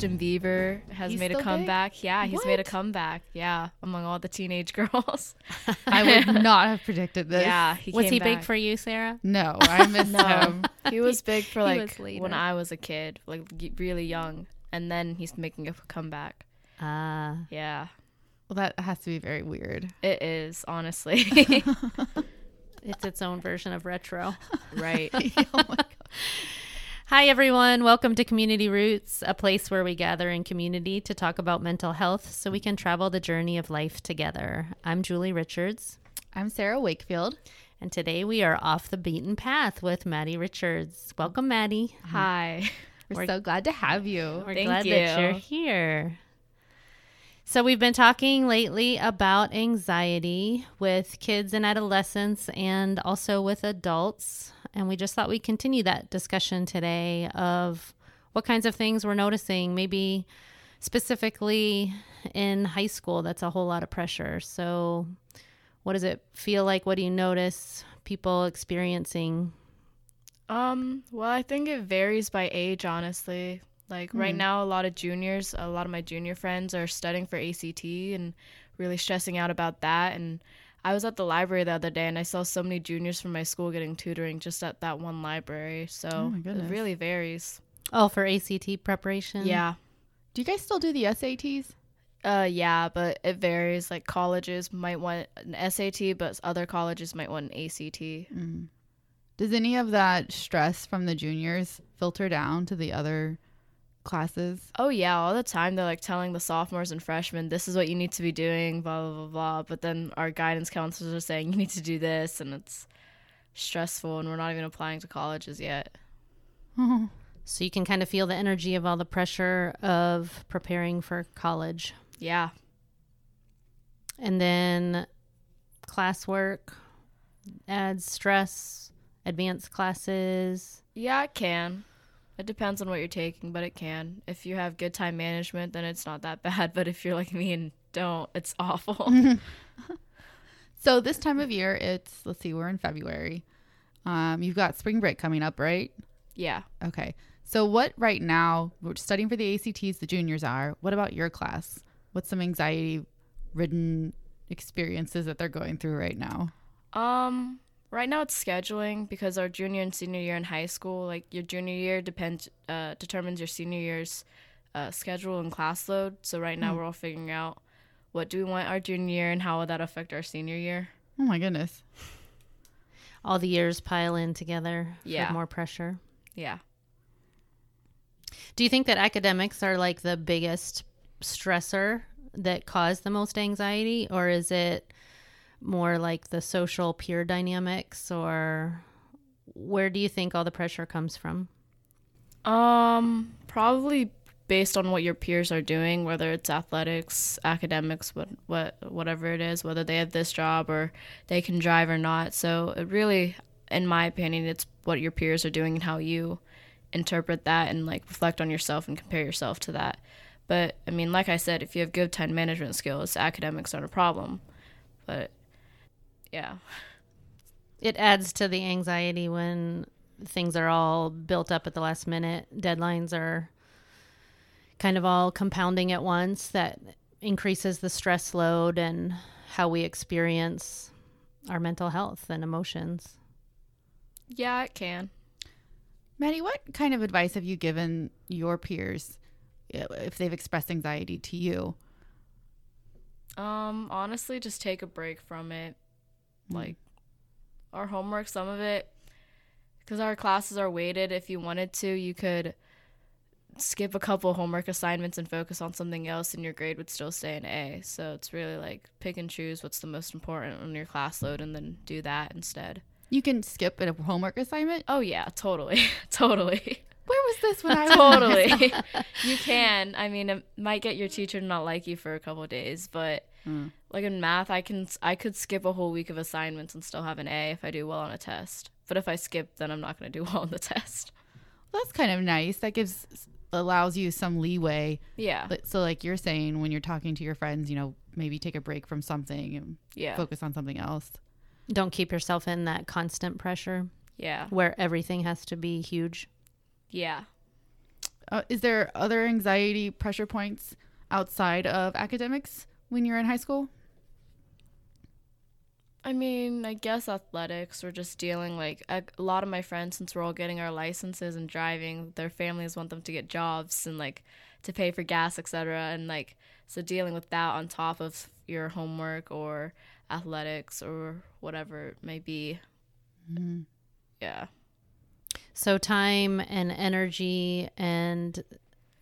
Justin Bieber has He's made a still big? comeback. Yeah, he's made a comeback. Yeah, among all the teenage girls. I would not have predicted this. yeah, he Was came he big for you, Sarah? No, I missed No, him. he was big for he like when I was a kid, like really young, and then he's making a comeback. Ah. Yeah, Well, that has to be very weird. it is honestly it's its own version of retro. right. oh my God. Hi, everyone. Welcome to Community Roots, a place where we gather in community to talk about mental health so we can travel the journey of life together. I'm Julie Richards, I'm Sarah Wakefield. and today we are off the beaten path with Maddie Richards. Welcome, Maddie. Hi. We're, We're- so glad to have you. We're Thank glad that you're here. So, we've been talking lately about anxiety with kids and adolescents and also with adults. And we just thought we'd continue that discussion today of what kinds of things we're noticing, maybe specifically in high school. That's a whole lot of pressure. So, what does it feel like? What do you notice people experiencing? Um, well, I think it varies by age, honestly. Like right Hmm. now, a lot of juniors, a lot of my junior friends are studying for ACT and really stressing out about that. And I was at the library the other day and I saw so many juniors from my school getting tutoring just at that one library. So Oh my it really varies. Oh, for ACT preparation? Yeah. Do you guys still do the SATs? Uh, yeah, but it varies. Like colleges might want an SAT, but other colleges might want an ACT. Mm. Does any of that stress from the juniors filter down to the other classes? Oh yeah, all the time they're like telling the sophomores and freshmen, this is what you need to be doing, blah blah blah blah. But then our guidance counselors are saying you need to do this, and it's stressful, and we're not even applying to colleges yet. So you can kind of feel the energy of all the pressure of preparing for college. Yeah, And then classwork adds stress, advanced classes. yeah, it can. It depends on what you're taking, but it can. If you have good time management, then it's not that bad. But if you're like me and don't, it's awful. So this time of year, it's let's see, we're in February. Um, you've got spring break coming up, right? yeah. Okay. So what right now? We're studying for the ACTs. The juniors are. What about your class? What's some anxiety-ridden experiences that they're going through right now? Um, right now it's scheduling because our junior and senior year in high school, like your junior year depends uh, determines your senior year's uh, schedule and class load. So right now we're all figuring out what do we want our junior year and how will that affect our senior year. Oh my goodness. All the years pile in together Yeah. for more pressure. Yeah. Do you think that academics are like the biggest stressor that cause the most anxiety or is it more like the social peer dynamics or where do you think all the pressure comes from? Um, probably based on what your peers are doing, whether it's athletics, academics, what what whatever it is, whether they have this job or they can drive or not. So it really, in my opinion, it's what your peers are doing and how you interpret that and like reflect on yourself and compare yourself to that. But I mean, like I said, if you have good time management skills, academics aren't a problem. But yeah. It adds to the anxiety when things are all built up at the last minute. Deadlines are kind of all compounding at once. That increases the stress load and how we experience our mental health and emotions. Yeah, it can. Maddie, what kind of advice have you given your peers if they've expressed anxiety to you? Um, honestly, just take a break from it. Mm. Like our homework, some of it, because our classes are weighted. If you wanted to, you could skip a couple homework assignments and focus on something else, and your grade would still stay an A. So it's really like pick and choose what's the most important on your class load, and then do that instead. You can skip a homework assignment. Oh yeah, totally, totally. Where was this when I was totally. you can. I mean, it might get your teacher to not like you for a couple of days, but Mm. like in math, I can I could skip a whole week of assignments and still have an A if I do well on a test. But if I skip, then I'm not going to do well on the test. Well, That's kind of nice. That gives allows you some leeway. Yeah. But so like you're saying when you're talking to your friends, you know, maybe take a break from something and Yeah. focus on something else. Don't keep yourself in that constant pressure Yeah. where everything has to be huge. Yeah. Uh, is there other anxiety pressure points outside of academics when you're in high school? I mean, I guess athletics We're just dealing like a, a lot of my friends, since we're all getting our licenses and driving, their families want them to get jobs and like to pay for gas, etc. And like so dealing with that on top of your homework or athletics or whatever it may be. Mm-hmm. Yeah. So time and energy and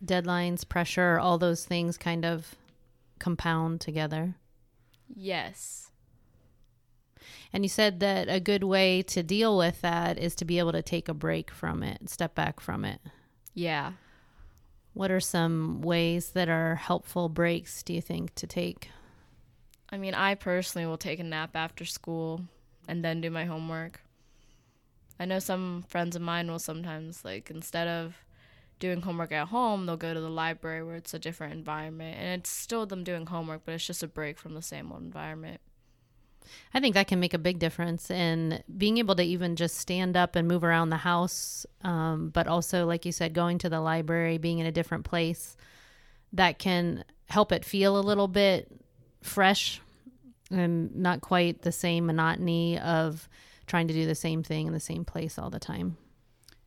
deadlines, pressure, all those things kind of compound together. Yes. And you said that a good way to deal with that is to be able to take a break from it, step back from it. Yeah. What are some ways that are helpful breaks, do you think, to take? I mean, I personally will take a nap after school and then do my homework. I know some friends of mine will sometimes, like, instead of doing homework at home, they'll go to the library where it's a different environment. And it's still them doing homework, but it's just a break from the same old environment. I think that can make a big difference in being able to even just stand up and move around the house. Um, but also, like you said, going to the library, being in a different place, that can help it feel a little bit fresh and not quite the same monotony of trying to do the same thing in the same place all the time.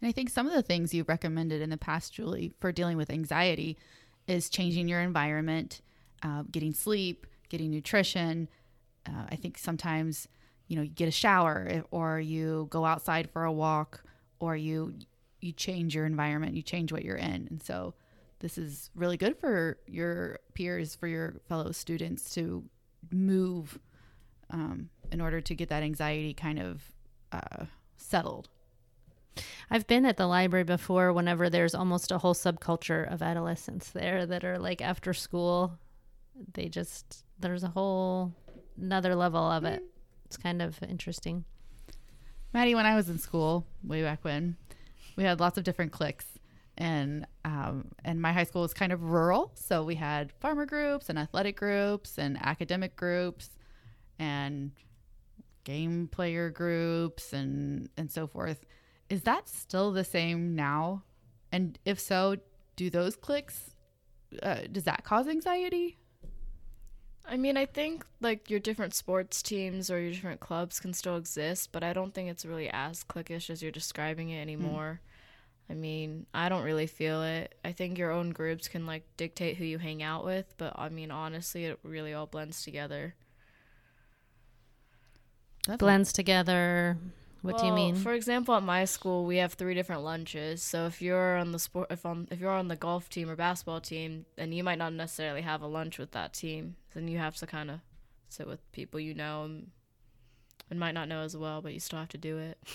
And I think some of the things you've recommended in the past, Julie, for dealing with anxiety is changing your environment, uh, getting sleep, getting nutrition, uh, I think sometimes, you know, you get a shower or you go outside for a walk or you you change your environment, you change what you're in. And so this is really good for your peers, for your fellow students to move um, in order to get that anxiety kind of uh, settled. I've been at the library before whenever there's almost a whole subculture of adolescents there that are like after school. They just, there's a whole another level of it. It's kind of interesting. Maddie, when I was in school way back when, we had lots of different cliques, and um, and my high school was kind of rural, so we had farmer groups and athletic groups and academic groups, and game player groups and and so forth. Is that still the same now? And if so, do those cliques uh, does that cause anxiety? I mean, I think like your different sports teams or your different clubs can still exist, but I don't think it's really as cliquish as you're describing it anymore. Mm. I mean, I don't really feel it. I think your own groups can like dictate who you hang out with, but I mean, honestly, it really all blends together. Blends together. What well, do you mean? For example, at my school, we have three different lunches. So if you're on the sport, if on if you're on the golf team or basketball team, then you might not necessarily have a lunch with that team. Then you have to kind of sit with people you know and, and might not know as well, but you still have to do it.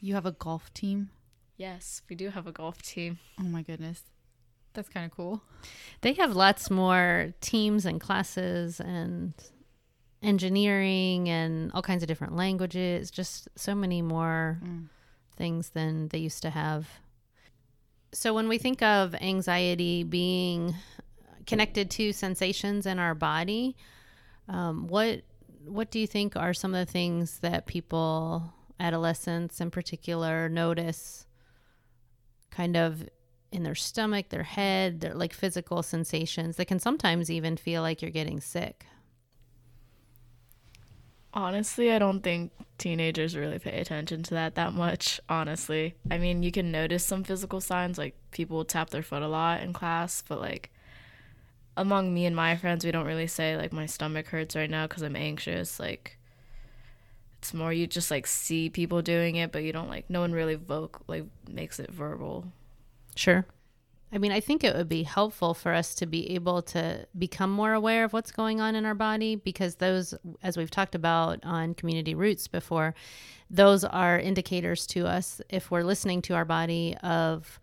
You have a golf team? Yes, we do have a golf team. Oh my goodness. That's kind of cool. They have lots more teams and classes and engineering and all kinds of different languages, just so many more mm. things than they used to have. So, when we think of anxiety being connected to sensations in our body, um, what what do you think are some of the things that people, adolescents in particular, notice kind of in their stomach, their head, their like physical sensations that can sometimes even feel like you're getting sick? Honestly, I don't think teenagers really pay attention to that that much, honestly. I mean, you can notice some physical signs like people tap their foot a lot in class, but like among me and my friends, we don't really say like my stomach hurts right now cuz I'm anxious. Like it's more you just like see people doing it, but you don't like no one really vocal like makes it verbal. Sure. I mean, I think it would be helpful for us to be able to become more aware of what's going on in our body because those, as we've talked about on Community Roots before, those are indicators to us if we're listening to our body of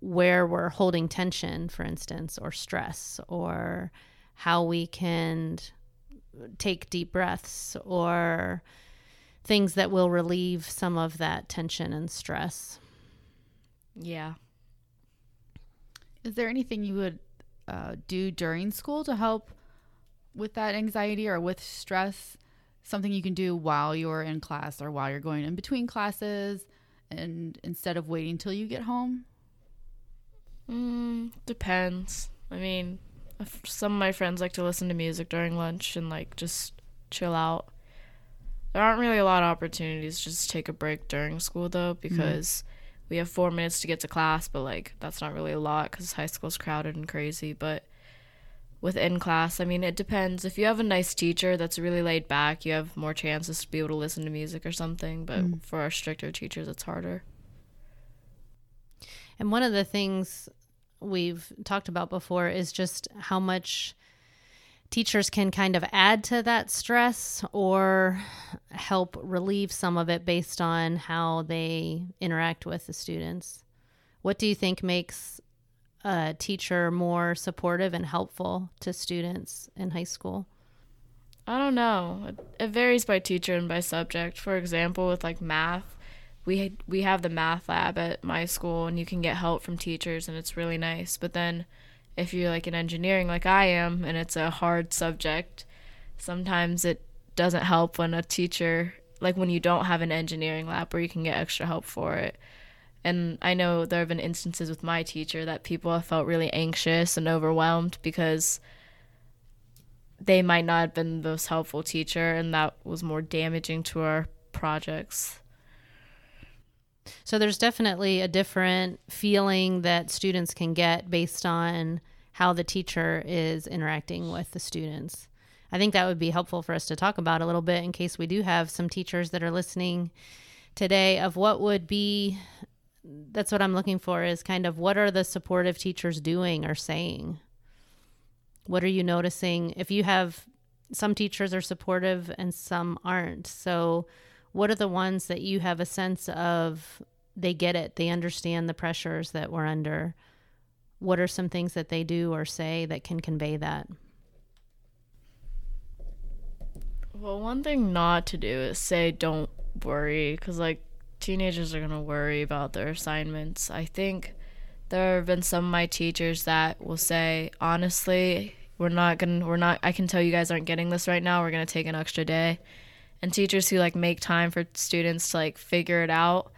where we're holding tension, for instance, or stress, or how we can take deep breaths or things that will relieve some of that tension and stress. Yeah. Is there anything you would uh, do during school to help with that anxiety or with stress? Something you can do while you're in class or while you're going in between classes and instead of waiting till you get home? Mm, depends. I mean, some of my friends like to listen to music during lunch and like just chill out. There aren't really a lot of opportunities to just take a break during school though because we have four minutes to get to class, but like that's not really a lot because high school's crowded and crazy. But within class, I mean, it depends. If you have a nice teacher that's really laid back, you have more chances to be able to listen to music or something. But mm. for our stricter teachers, it's harder. And one of the things we've talked about before is just how much teachers can kind of add to that stress or help relieve some of it based on how they interact with the students. What do you think makes a teacher more supportive and helpful to students in high school? I don't know. It, varies by teacher and by subject. For example, with like math, we we have the math lab at my school and you can get help from teachers and it's really nice. But then if you're like in engineering like I am and it's a hard subject, sometimes it doesn't help when a teacher like when you don't have an engineering lab where you can get extra help for it. And I know there have been instances with my teacher that people have felt really anxious and overwhelmed because they might not have been the most helpful teacher and that was more damaging to our projects. So there's definitely a different feeling that students can get based on how the teacher is interacting with the students. I think that would be helpful for us to talk about a little bit in case we do have some teachers that are listening today of what would be that's what I'm looking for is kind of what are the supportive teachers doing or saying? What are you noticing? If you have some teachers are supportive and some aren't. So what are the ones that you have a sense of they get it, they understand the pressures that we're under? What are some things that they do or say that can convey that? Well, one thing not to do is say don't worry because like teenagers are going to worry about their assignments. I think there have been some of my teachers that will say, honestly, we're not going to, we're not, I can tell you guys aren't getting this right now. We're going to take an extra day. And teachers who like make time for students to like figure it out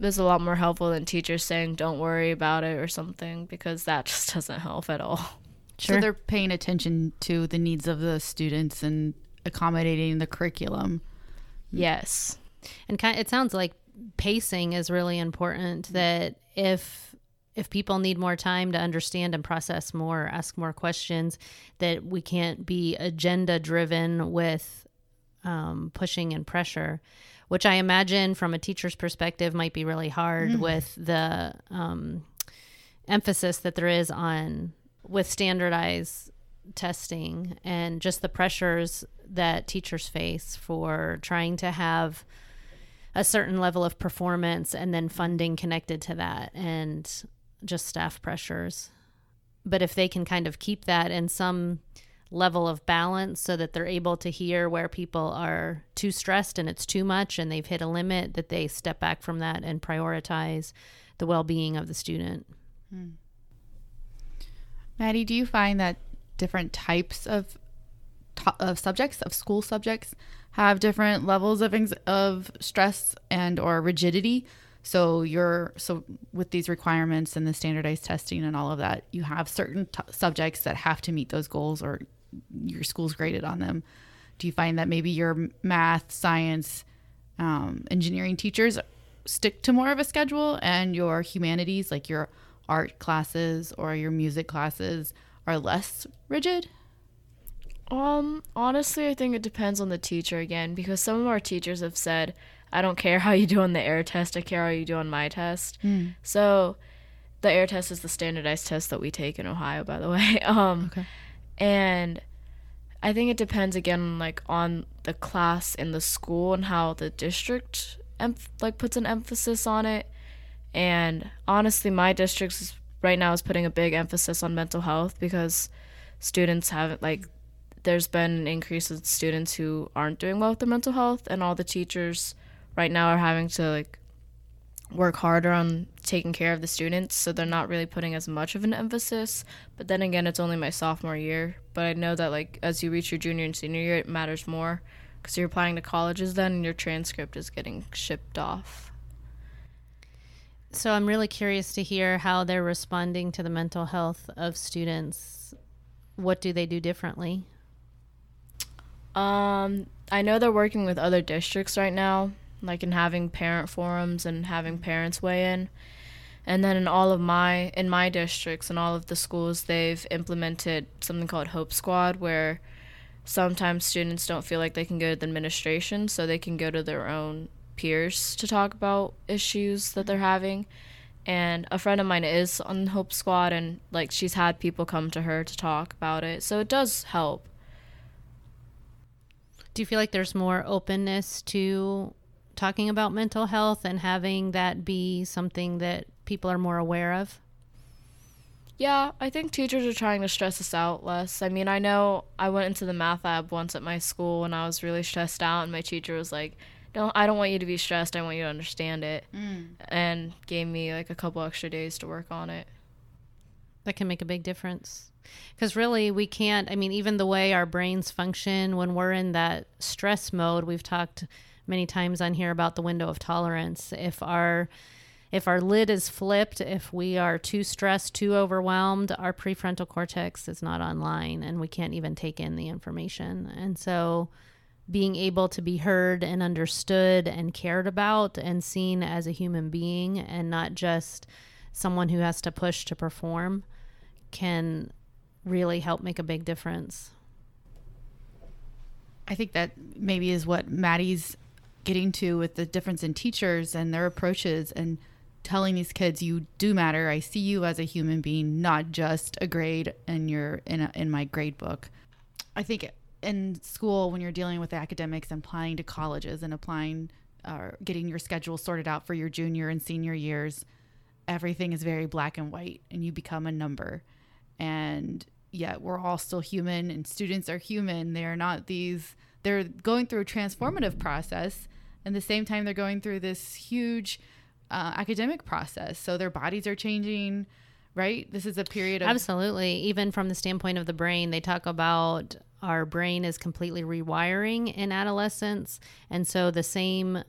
is a lot more helpful than teachers saying don't worry about it or something because that just doesn't help at all. Sure. So they're paying attention to the needs of the students and accommodating the curriculum. Yes. And kind it sounds like pacing is really important that if if people need more time to understand and process more, ask more questions, that we can't be agenda driven with um, pushing and pressure, which I imagine from a teacher's perspective might be really hard Mm. with the um, emphasis that there is on with standardized testing and just the pressures that teachers face for trying to have a certain level of performance and then funding connected to that and just staff pressures. But if they can kind of keep that in some level of balance so that they're able to hear where people are too stressed and it's too much and they've hit a limit, that they step back from that and prioritize the well being of the student. Hmm. Maddie, do you find that different types of of subjects of school subjects have different levels of of stress and or rigidity? So you're so with these requirements and the standardized testing and all of that, you have certain t- subjects that have to meet those goals, or your school's graded on them. Do you find that maybe your math, science, um, engineering teachers stick to more of a schedule, and your humanities, like your art classes or your music classes, are less rigid? Um, honestly, I think it depends on the teacher again because some of our teachers have said, I don't care how you do on the AIR test, I care how you do on my test. So, the AIR test is the standardized test that we take in Ohio, by the way. Um, Okay. And I think it depends again, like on the class in the school and how the district emph- like puts an emphasis on it. And honestly, my district is, right now is putting a big emphasis on mental health because students haven't like there's been an increase in students who aren't doing well with their mental health and all the teachers right now are having to like work harder on taking care of the students so they're not really putting as much of an emphasis but then again it's only my sophomore year but i know that like as you reach your junior and senior year it matters more because you're applying to colleges then and your transcript is getting shipped off So I'm really curious to hear how they're responding to the mental health of students. What do they do differently? Um, I know they're working with other districts right now, like in having parent forums and having parents weigh in. And then in all of my in my districts and all of the schools, they've implemented something called Hope Squad, where sometimes students don't feel like they can go to the administration, so they can go to their own peers to talk about issues that they're mm-hmm. having. And a friend of mine is on Hope Squad, and like she's had people come to her to talk about it, so it does help. Do you feel like there's more openness to talking about mental health and having that be something that people are more aware of? Yeah, I think teachers are trying to stress us out less. I mean, I know I went into the math lab once at my school and I was really stressed out, and my teacher was like, "Don't, I don't want you to be stressed. I want you to understand it," mm. and gave me like a couple extra days to work on it. That can make a big difference. Because really, we can't, I mean, even the way our brains function when we're in that stress mode, we've talked many times on here about the window of tolerance. If our if our lid is flipped, if we are too stressed, too overwhelmed, our prefrontal cortex is not online and we can't even take in the information. And so being able to be heard and understood and cared about and seen as a human being and not just someone who has to push to perform can really help make a big difference. I think that maybe is what Maddie's getting to with the difference in teachers and their approaches and telling these kids you do matter. I see you as a human being, not just a grade in your in a, in my grade book. I think in school when you're dealing with academics and applying to colleges and applying or uh, getting your schedule sorted out for your junior and senior years, everything is very black and white and you become a number. And yet we're all still human and students are human. They are not these, they're going through a transformative process. And the same time, they're going through this huge uh, academic process. So their bodies are changing, right? This is a period of. Absolutely. Even from the standpoint of the brain, they talk about our brain is completely rewiring in adolescence. And so the same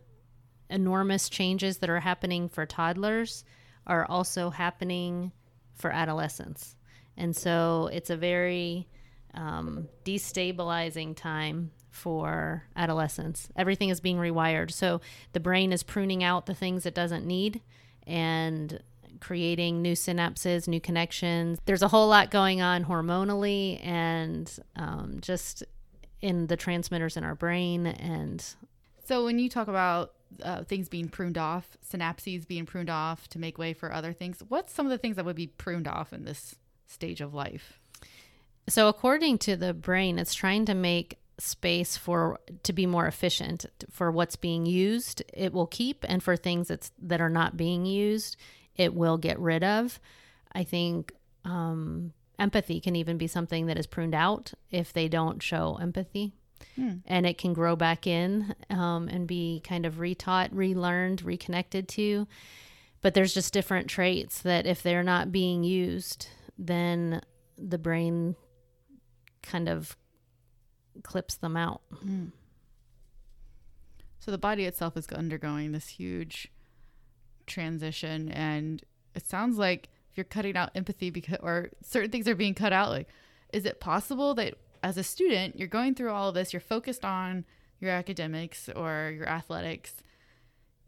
enormous changes that are happening for toddlers are also happening for adolescents. And so it's a very um, destabilizing time for adolescents. Everything is being rewired. So the brain is pruning out the things it doesn't need and creating new synapses, new connections. There's a whole lot going on hormonally and um, just in the transmitters in our brain. And so when you talk about uh, things being pruned off, synapses being pruned off to make way for other things, what's some of the things that would be pruned off in this stage of life. So, according to the brain, it's trying to make space for to be more efficient for what's being used it will keep and for things that's that are not being used it will get rid of. I think um, empathy can even be something that is pruned out if they don't show empathy. Hmm. and it can grow back in um, and be kind of retaught relearned reconnected to. But there's just different traits that if they're not being used then the brain kind of clips them out. Mm. So the body itself is undergoing this huge transition, and it sounds like if you're cutting out empathy because or certain things are being cut out, like is it possible that as a student you're going through all of this, you're focused on your academics or your athletics,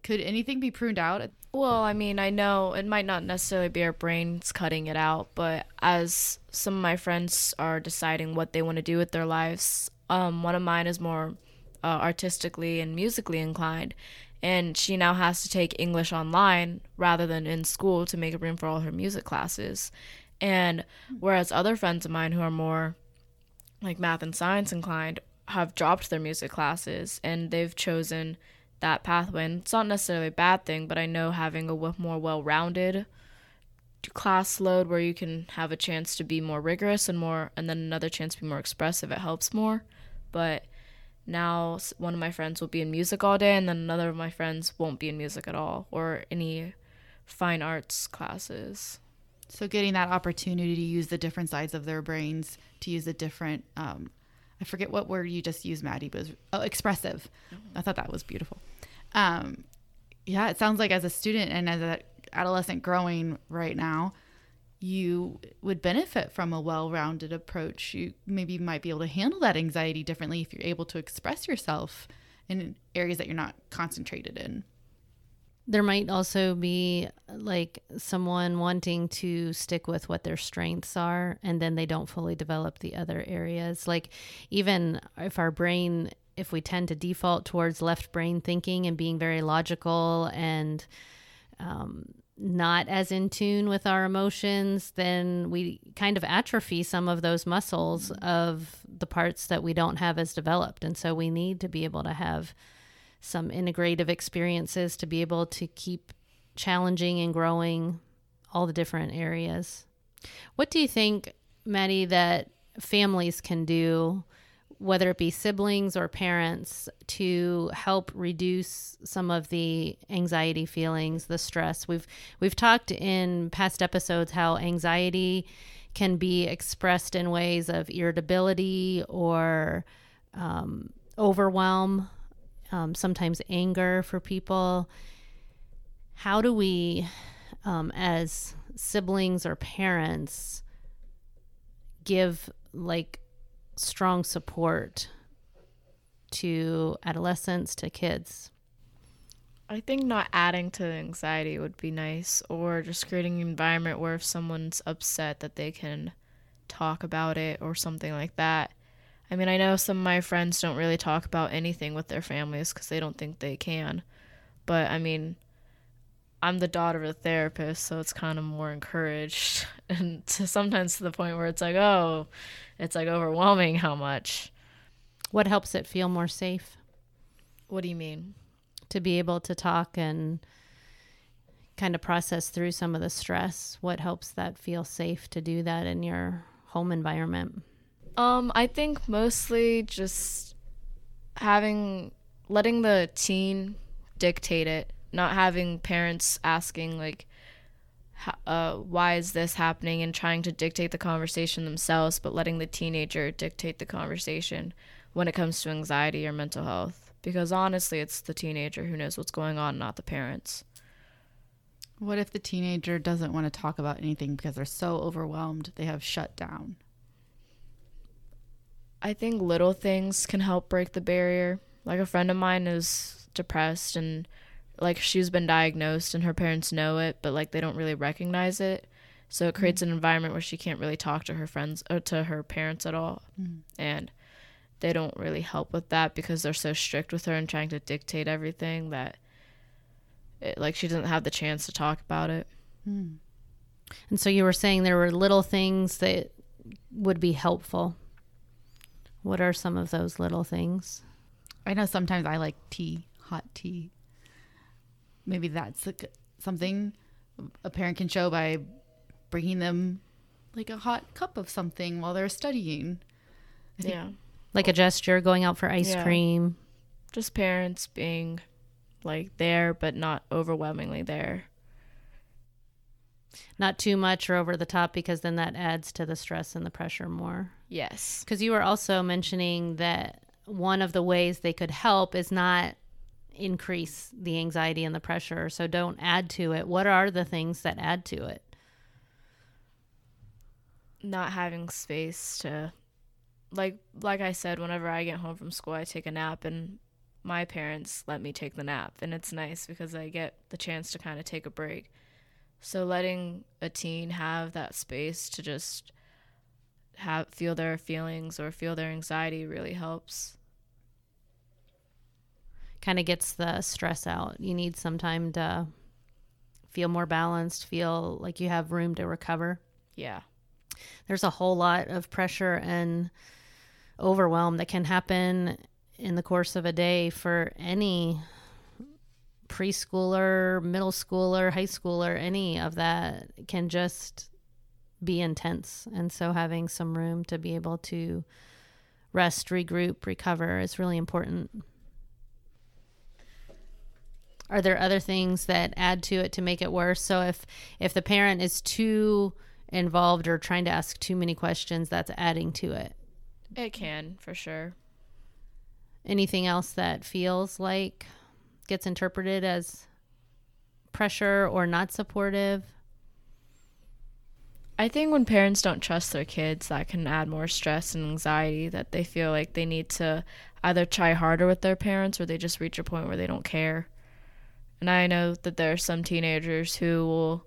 could anything be pruned out? Well, I mean, I know it might not necessarily be our brains cutting it out, but as some of my friends are deciding what they want to do with their lives, um, one of mine is more uh, artistically and musically inclined, and she now has to take English online rather than in school to make room for all her music classes. And whereas other friends of mine who are more like math and science inclined have dropped their music classes and they've chosen that pathway. And it's not necessarily a bad thing, but I know having a more well rounded class load where you can have a chance to be more rigorous and more, and then another chance to be more expressive, it helps more. But now one of my friends will be in music all day, and then another of my friends won't be in music at all or any fine arts classes. So, getting that opportunity to use the different sides of their brains, to use the different um, I forget what word you just used, Maddie, but was oh, expressive. Mm-hmm. I thought that was beautiful. Um, yeah, it sounds like as a student and as an adolescent growing right now, you would benefit from a well-rounded approach. You maybe might be able to handle that anxiety differently if you're able to express yourself in areas that you're not concentrated in. There might also be like someone wanting to stick with what their strengths are and then they don't fully develop the other areas. Like, even if our brain, if we tend to default towards left brain thinking and being very logical and um, not as in tune with our emotions, then we kind of atrophy some of those muscles mm. of the parts that we don't have as developed. And so we need to be able to have some integrative experiences to be able to keep challenging and growing all the different areas. What do you think, Maddie, that families can do, whether it be siblings or parents, to help reduce some of the anxiety feelings, the stress? We've we've talked in past episodes how anxiety can be expressed in ways of irritability or um, overwhelm um, sometimes anger for people. How do we, um, as siblings or parents, give like strong support to adolescents, to kids? I think not adding to anxiety would be nice, or just creating an environment where if someone's upset, that they can talk about it or something like that. I mean, I know some of my friends don't really talk about anything with their families because they don't think they can. But I mean, I'm the daughter of a therapist, so it's kind of more encouraged. And to, sometimes to the point where it's like, oh, it's like overwhelming how much. What helps it feel more safe? What do you mean? To be able to talk and kind of process through some of the stress. What helps that feel safe to do that in your home environment? Um, I think mostly just having letting the teen dictate it, not having parents asking like uh, why is this happening and trying to dictate the conversation themselves, but letting the teenager dictate the conversation when it comes to anxiety or mental health. Because honestly, it's the teenager who knows what's going on, not the parents. What if the teenager doesn't want to talk about anything because they're so overwhelmed they have shut down? I think little things can help break the barrier. Like a friend of mine is depressed and like she's been diagnosed and her parents know it, but like they don't really recognize it. So it creates mm-hmm. an environment where she can't really talk to her friends or to her parents at all. Mm-hmm. And they don't really help with that because they're so strict with her and trying to dictate everything that it, like she doesn't have the chance to talk about it. Mm. And so you were saying there were little things that would be helpful. What are some of those little things? I know sometimes I like tea, hot tea. Maybe that's a, something a parent can show by bringing them like a hot cup of something while they're studying. yeah. Like a gesture, going out for ice yeah. cream. Just parents being like there, but not overwhelmingly there. Not too much or over the top because then that adds to the stress and the pressure more. Yes. Because you were also mentioning that one of the ways they could help is not increase the anxiety and the pressure. So don't add to it. What are the things that add to it? Not having space to like like I said, whenever I get home from school I take a nap and my parents let me take the nap and it's nice because I get the chance to kind of take a break. So letting a teen have that space to just have feel their feelings or feel their anxiety really helps. Kind of gets the stress out. You need some time to feel more balanced, feel like you have room to recover. Yeah. There's a whole lot of pressure and overwhelm that can happen in the course of a day for any preschooler, middle schooler, high schooler, any of that can just be intense. And so having some room to be able to rest, regroup, recover is really important. Are there other things that add to it to make it worse? So if if the parent is too involved or trying to ask too many questions, that's adding to it. It can, for sure. Anything else that feels like gets interpreted as pressure or not supportive? I think when parents don't trust their kids, that can add more stress and anxiety that they feel like they need to either try harder with their parents or they just reach a point where they don't care. And I know that there are some teenagers who will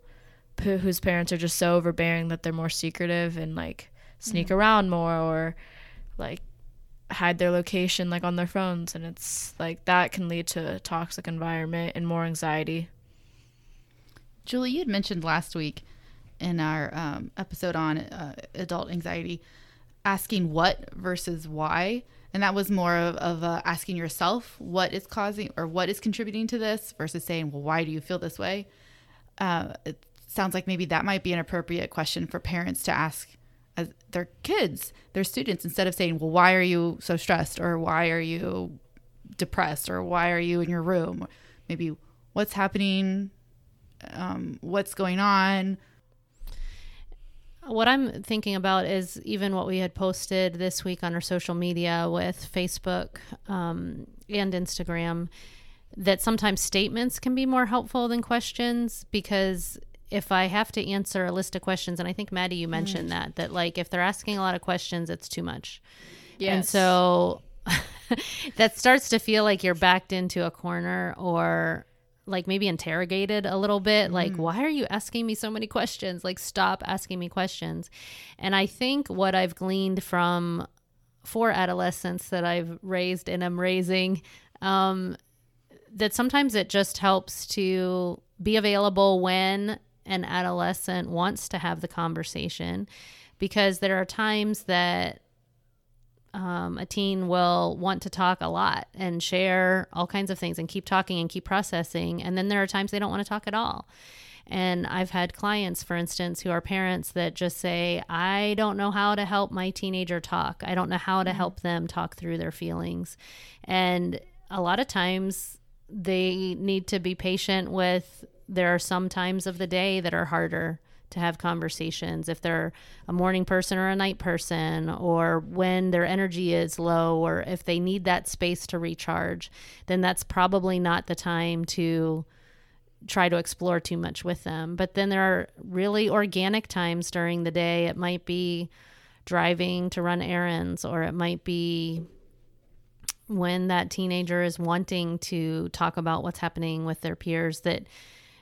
whose parents are just so overbearing that they're more secretive and like sneak mm-hmm. around more or like hide their location like on their phones and it's like that can lead to a toxic environment and more anxiety. Julie, you had mentioned last week in our um, episode on uh, adult anxiety asking what versus why and that was more of, of uh, asking yourself what is causing or what is contributing to this versus saying well why do you feel this way? Uh, it sounds like maybe that might be an appropriate question for parents to ask as their kids their students instead of saying well why are you so stressed? or why are you depressed? or why are you in your room? Maybe what's happening? Um, what's going on what I'm thinking about is even what we had posted this week on our social media with Facebook um, and Instagram, that sometimes statements can be more helpful than questions because if I have to answer a list of questions, and I think Maddie, you mentioned mm. that, that like if they're asking a lot of questions, it's too much. Yes. And so that starts to feel like you're backed into a corner or like maybe interrogated a little bit like mm. why are you asking me so many questions like stop asking me questions and i think what i've gleaned from four adolescents that i've raised and am raising um, that sometimes it just helps to be available when an adolescent wants to have the conversation because there are times that um, a teen will want to talk a lot and share all kinds of things and keep talking and keep processing. And then there are times they don't want to talk at all. And I've had clients, for instance, who are parents that just say, I don't know how to help my teenager talk. I don't know how to mm-hmm. help them talk through their feelings. And a lot of times they need to be patient with there are some times of the day that are harder to have conversations if they're a morning person or a night person or when their energy is low or if they need that space to recharge then that's probably not the time to try to explore too much with them. But then there are really organic times during the day. It might be driving to run errands or it might be when that teenager is wanting to talk about what's happening with their peers that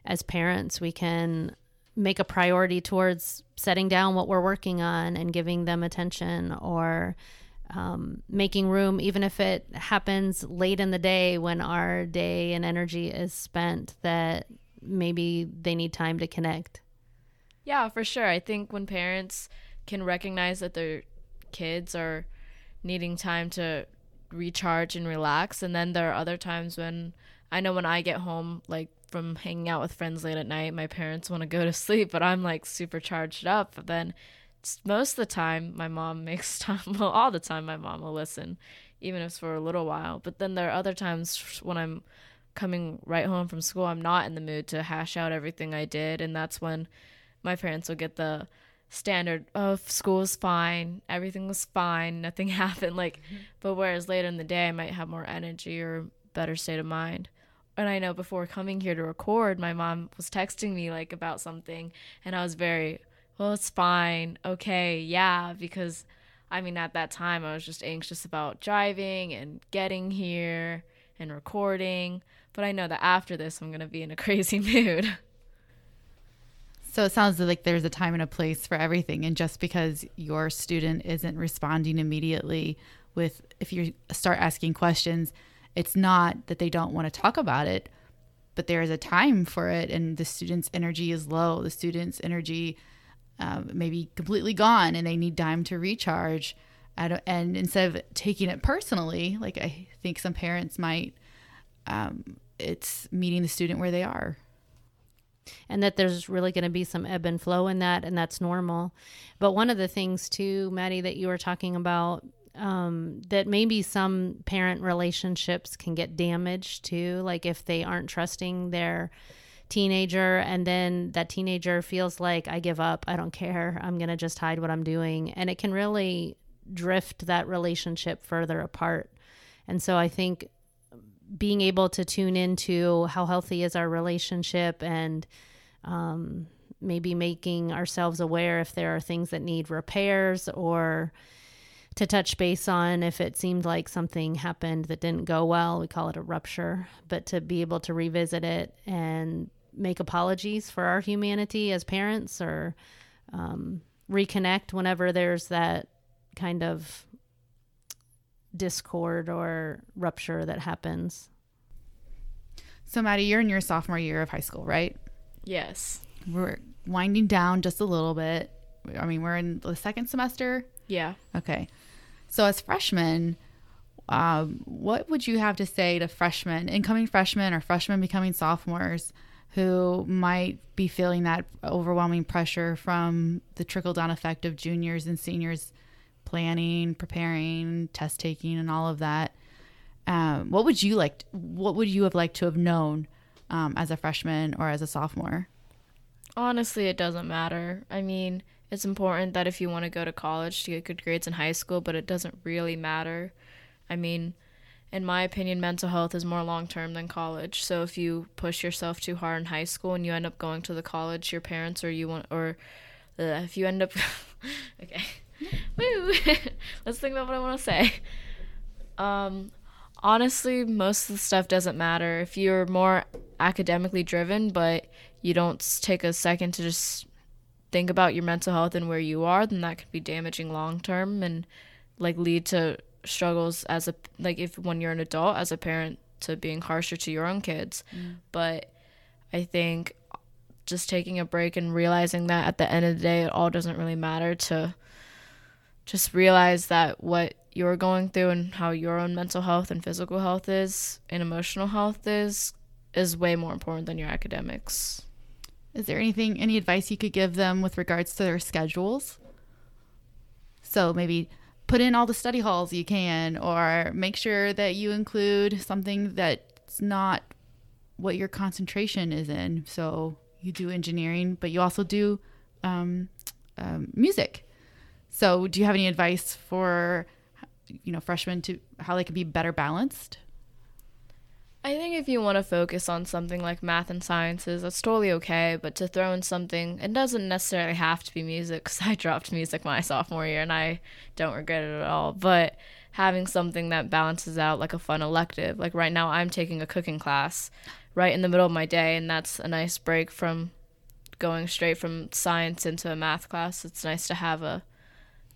as parents we can make a priority towards setting down what we're working on and giving them attention or um, making room, even if it happens late in the day when our day and energy is spent, that maybe they need time to connect. Yeah, for sure. I think when parents can recognize that their kids are needing time to recharge and relax, and then there are other times when I know when I get home, like from hanging out with friends late at night. My parents want to go to sleep, but I'm like super charged up. But then most of the time, my mom makes time. Well, all the time, my mom will listen, even if it's for a little while. But then there are other times when I'm coming right home from school, I'm not in the mood to hash out everything I did. And that's when my parents will get the standard of oh school's fine everything was fine nothing happened like mm-hmm. but whereas later in the day i might have more energy or better state of mind and I know before coming here to record, my mom was texting me like about something, and I was very, well, it's fine, okay, yeah, because I mean, at that time, I was just anxious about driving and getting here and recording. But I know that after this, I'm going to be in a crazy mood. So it sounds like there's a time and a place for everything. And just because your student isn't responding immediately with, if you start asking questions, it's not that they don't want to talk about it, but there is a time for it, and the student's energy is low. The student's energy um, may be completely gone, and they need time to recharge. and instead of taking it personally, like I think some parents might, um, it's meeting the student where they are and that there's really going to be some ebb and flow in that and that's normal but one of the things too maddie that you were talking about um, that maybe some parent relationships can get damaged too. Like if they aren't trusting their teenager and then that teenager feels like I give up, I don't care, I'm going to just hide what I'm doing. And it can really drift that relationship further apart. And so I think being able to tune into how healthy is our relationship and um, maybe making ourselves aware if there are things that need repairs or to touch base on if it seemed like something happened that didn't go well. We call it a rupture, but to be able to revisit it and make apologies for our humanity as parents or um, reconnect whenever there's that kind of discord or rupture that happens. So, Maddie, you're in your sophomore year of high school, right? Yes. We're winding down just a little bit. I mean, we're in the second semester. Yeah. Okay. So, as freshmen, um, what would you have to say to freshmen, incoming freshmen, or freshmen becoming sophomores who might be feeling that overwhelming pressure from the trickle down effect of juniors and seniors planning, preparing, test taking, and all of that? Um, what would you like? What would you have liked to have known um, as a freshman or as a sophomore? Honestly, it doesn't matter. I mean, it's important that if you want to go to college to get good grades in high school, but it doesn't really matter. I mean, in my opinion, mental health is more long term than college. So if you push yourself too hard in high school and you end up going to the college your parents or you want, or uh, if you end up, okay, woo, let's think about what I want to say. Um, honestly, most of the stuff doesn't matter. If you're more academically driven, but you don't take a second to just think about your mental health and where you are, then that could be damaging long term and like lead to struggles as a like if when you're an adult as a parent to being harsher to your own kids. Mm. But I think just taking a break and realizing that at the end of the day it all doesn't really matter to just realize that what you're going through and how your own mental health and physical health is and emotional health is is way more important than your academics. Is there anything any advice you could give them with regards to their schedules? So maybe put in all the study halls you can or make sure that you include something that's not what your concentration is in. So you do engineering, but you also do um, um, music. So do you have any advice for you know freshmen to how they can be better balanced? I think if you want to focus on something like math and sciences, that's totally okay. But to throw in something, it doesn't necessarily have to be music because I dropped music my sophomore year and I don't regret it at all. But having something that balances out like a fun elective, like right now I'm taking a cooking class right in the middle of my day, and that's a nice break from going straight from science into a math class. It's nice to have a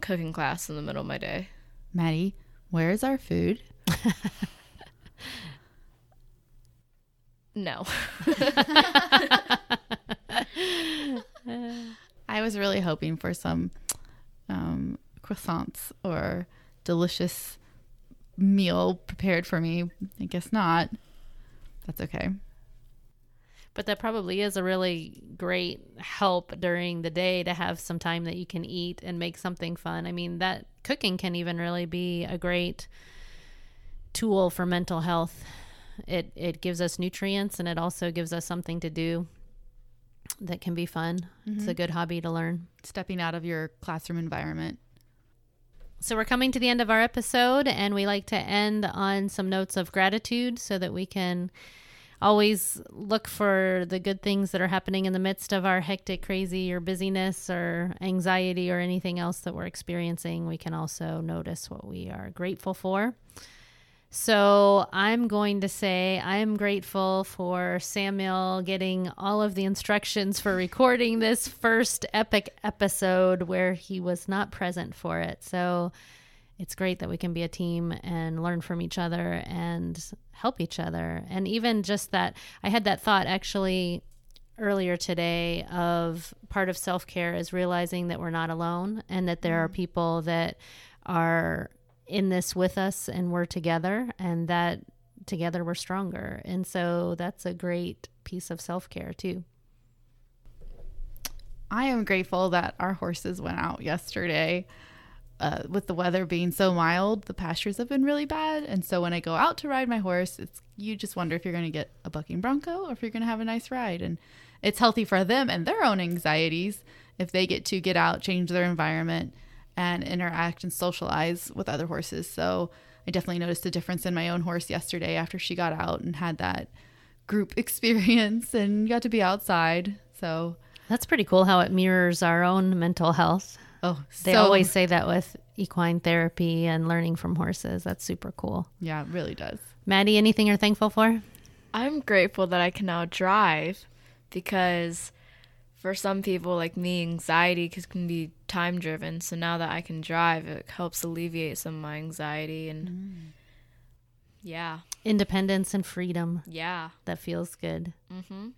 cooking class in the middle of my day. Maddie, where is our food? No. I was really hoping for some um, croissants or delicious meal prepared for me. I guess not. That's okay. But that probably is a really great help during the day to have some time that you can eat and make something fun. I mean, that cooking can even really be a great tool for mental health it it gives us nutrients and it also gives us something to do that can be fun. Mm-hmm. It's a mm-hmm. good hobby to learn. Stepping out of your classroom environment. So we're coming to the end of our episode and we like to end on some notes of gratitude so that we can always look for the good things that are happening in the midst of our hectic, crazy, or busyness, or anxiety, or anything else that we're experiencing. We can also notice what we are grateful for. So I'm going to say I am grateful for Samuel getting all of the instructions for recording this first epic episode where he was not present for it. So it's great that we can be a team and learn from each other and help each other. And even just that, I had that thought actually earlier today of part of self care is realizing that we're not alone and that there are mm. people that are in this with us and we're together and that together we're stronger. And so that's a great piece of self care too. I am grateful that our horses went out yesterday. Uh, with the weather being so mild, the pastures have been really bad. And so when I go out to ride my horse, it's you just wonder if you're going to get a bucking bronco or if you're going to have a nice ride. And it's healthy for them and their own anxieties if they get to get out, change their environment, and interact and socialize with other horses. So I definitely noticed a difference in my own horse yesterday after she got out and had that group experience and got to be outside. So That's pretty cool how it mirrors our own mental health. oh, They so- always say that with equine therapy and learning from horses. That's super cool. yeah, it really does. Maddie, anything you're thankful for? I'm grateful that I can now drive because for some people like me, anxiety c- can be time driven. So now that I can drive, it helps alleviate some of my anxiety. And yeah, Independence and freedom. yeah. That feels good. Mm-hmm.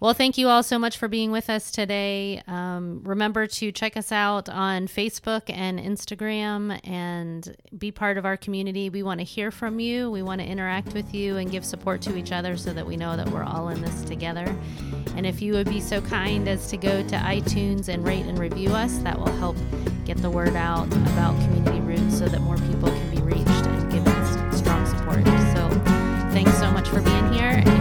Well, thank you all so much for being with us today. Um, remember to check us out on Facebook and Instagram and be part of our community. We want to hear from you, we want to interact with you and give support to each other so that we know that we're all in this together. And if you would be so kind as to go to iTunes and rate and review us, that will help get the word out about Community Roots so that more people can be reached and given strong support. So, thanks so much for being here